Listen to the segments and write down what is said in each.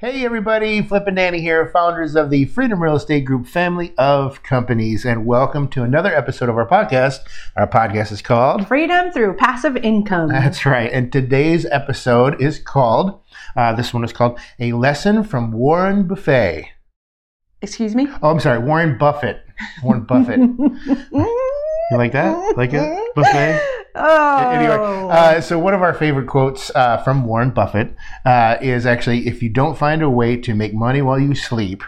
Hey everybody, Flip and Danny here, founders of the Freedom Real Estate Group family of companies, and welcome to another episode of our podcast. Our podcast is called Freedom through passive income. That's right. And today's episode is called, uh, this one is called A Lesson from Warren Buffett. Excuse me? Oh, I'm sorry, Warren Buffett. Warren Buffett. you like that? Like it? Buffet? Oh. Anyway, uh, so one of our favorite quotes uh, from Warren Buffett uh, is actually if you don't find a way to make money while you sleep,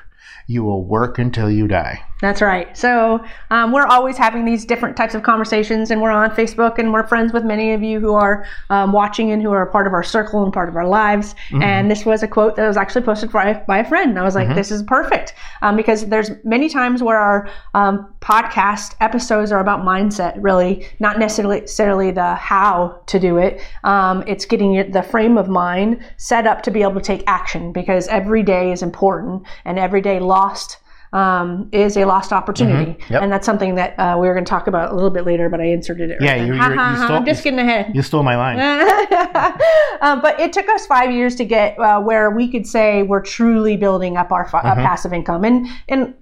you will work until you die. That's right. So um, we're always having these different types of conversations, and we're on Facebook, and we're friends with many of you who are um, watching and who are a part of our circle and part of our lives. Mm-hmm. And this was a quote that was actually posted by, by a friend. And I was like, mm-hmm. this is perfect um, because there's many times where our um, podcast episodes are about mindset, really, not necessarily the how to do it. Um, it's getting the frame of mind set up to be able to take action because every day is important, and every day lost um, is a lost opportunity, mm-hmm. yep. and that's something that uh, we are going to talk about a little bit later. But I inserted it. Right yeah, you, you stole. I'm just getting ahead. You stole my line. um, but it took us five years to get uh, where we could say we're truly building up our mm-hmm. uh, passive income, and and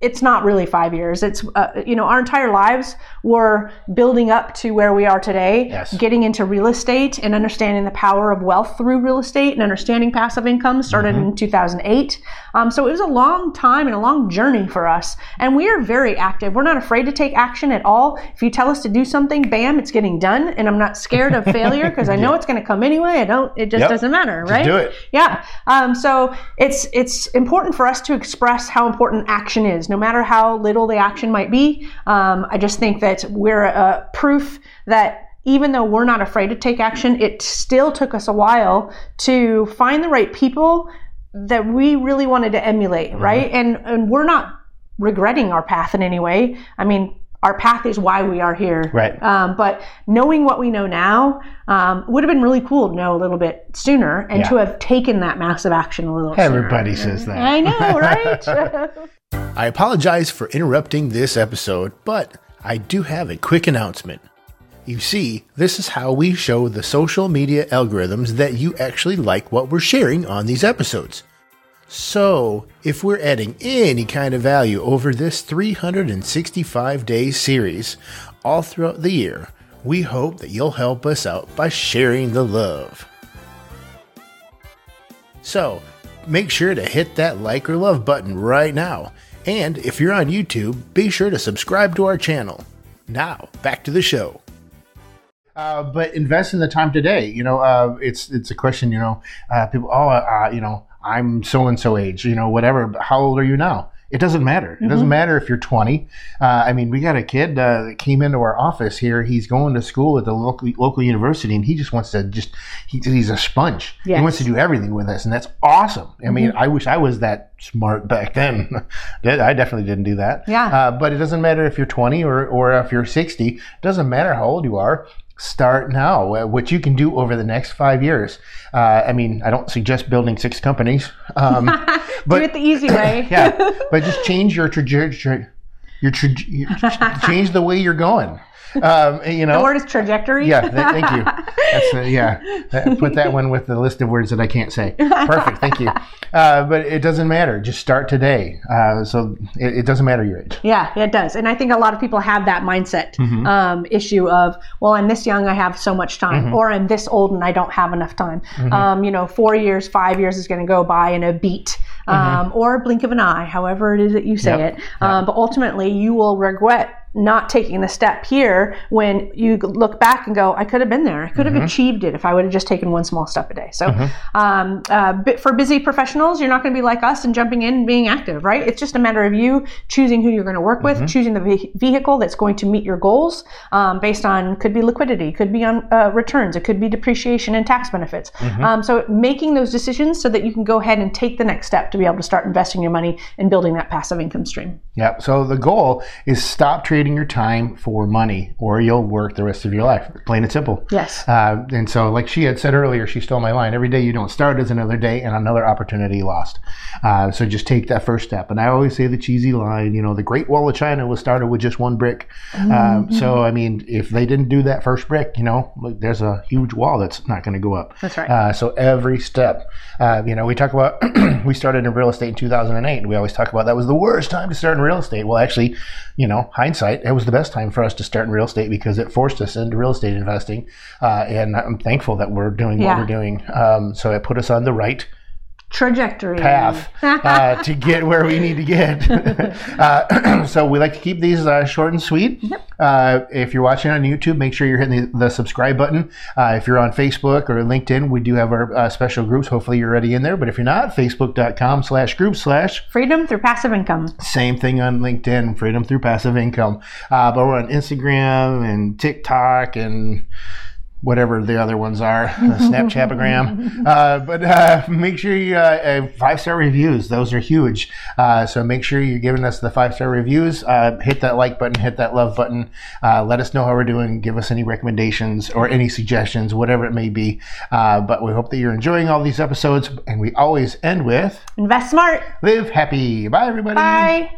it's not really five years. It's, uh, you know, our entire lives were building up to where we are today, yes. getting into real estate and understanding the power of wealth through real estate and understanding passive income started mm-hmm. in 2008. Um, so it was a long time and a long journey for us. And we are very active. We're not afraid to take action at all. If you tell us to do something, bam, it's getting done. And I'm not scared of failure because I know yeah. it's going to come anyway. I don't, it just yep. doesn't matter, right? Just do it. Yeah. Um, so it's, it's important for us to express how important action is, no matter how little the action might be. Um, I just think that we're uh, proof that even though we're not afraid to take action, it still took us a while to find the right people that we really wanted to emulate, mm-hmm. right? And and we're not regretting our path in any way. I mean, our path is why we are here. Right. Um, but knowing what we know now um, would have been really cool to know a little bit sooner and yeah. to have taken that massive action a little. Sooner. Everybody sooner. says that. I know, right? I apologize for interrupting this episode, but I do have a quick announcement. You see, this is how we show the social media algorithms that you actually like what we're sharing on these episodes. So, if we're adding any kind of value over this 365 day series all throughout the year, we hope that you'll help us out by sharing the love. So, make sure to hit that like or love button right now. And if you're on YouTube, be sure to subscribe to our channel. Now, back to the show. Uh, but invest in the time today. You know, uh, it's it's a question. You know, uh, people. Oh, uh, you know, I'm so and so age. You know, whatever. How old are you now? It doesn't matter. Mm-hmm. It doesn't mm-hmm. matter if you're 20. Uh, I mean, we got a kid uh, that came into our office here. He's going to school at the local local university, and he just wants to just he, he's a sponge. Yes. He wants to do everything with us, and that's awesome. I mean, mm-hmm. I wish I was that smart back then. I definitely didn't do that. Yeah. Uh, but it doesn't matter if you're 20 or or if you're 60. It doesn't matter how old you are start now, uh, what you can do over the next five years. Uh, I mean, I don't suggest building six companies. Um, but, do it the easy way. yeah, but just change your trajectory. Tra- your tra- change the way you're going. Um, you know, the word is trajectory. Yeah, th- thank you. That's uh, yeah. Put that one with the list of words that I can't say. Perfect. Thank you. Uh, but it doesn't matter. Just start today. Uh, so it, it, doesn't matter your age. Yeah, it does. And I think a lot of people have that mindset mm-hmm. um, issue of, well, I'm this young, I have so much time, mm-hmm. or I'm this old and I don't have enough time. Mm-hmm. Um, you know, four years, five years is going to go by in a beat. Mm-hmm. Um, or blink of an eye, however it is that you say yep. it. Yep. Um, but ultimately, you will regret not taking the step here when you look back and go, I could have been there. I could have mm-hmm. achieved it if I would have just taken one small step a day. So, mm-hmm. um, uh, for busy professionals, you're not going to be like us and jumping in and being active, right? It's just a matter of you choosing who you're going to work with, mm-hmm. choosing the vehicle that's going to meet your goals um, based on could be liquidity, could be on uh, returns, it could be depreciation and tax benefits. Mm-hmm. Um, so, making those decisions so that you can go ahead and take the next step to be able to start investing your money and building that passive income stream. Yep. So the goal is stop trading your time for money, or you'll work the rest of your life. Plain and simple. Yes. Uh, and so, like she had said earlier, she stole my line. Every day you don't start is another day and another opportunity lost. Uh, so just take that first step. And I always say the cheesy line. You know, the Great Wall of China was started with just one brick. Mm-hmm. Um, so I mean, if they didn't do that first brick, you know, look, there's a huge wall that's not going to go up. That's right. Uh, so every step, uh, you know, we talk about we started in real estate in 2008. and We always talk about that was the worst time to start in real estate. Well, actually, you know, hindsight, it was the best time for us to start in real estate because it forced us into real estate investing, uh, and I'm thankful that we're doing Yeah. what we're doing. Um, so it put us on the right Trajectory. path uh, to get where we need to get. uh, so we like to keep these uh, short and sweet. Uh, if you're watching on YouTube, make sure you're hitting the, the subscribe button. Uh, if you're on Facebook or LinkedIn, we do have our uh, special groups. Hopefully you're already in there. But if you're not, facebook.com slash group slash Freedom through passive income. same thing on LinkedIn, freedom through passive income. Uh, but we're on Instagram and TikTok and whatever the other ones are, Snapchapagram. uh, but uh, make sure you uh, uh, five star reviews; those are huge. Uh, so make sure you're giving us the five star reviews. Uh, hit that like button, hit that love button. Uh, let us know how we're doing. Give us any recommendations or any suggestions, whatever it may be. Uh, but we hope that you're enjoying all these episodes, and we always end with Invest smart. "Live happy." Bye, everybody. Bye.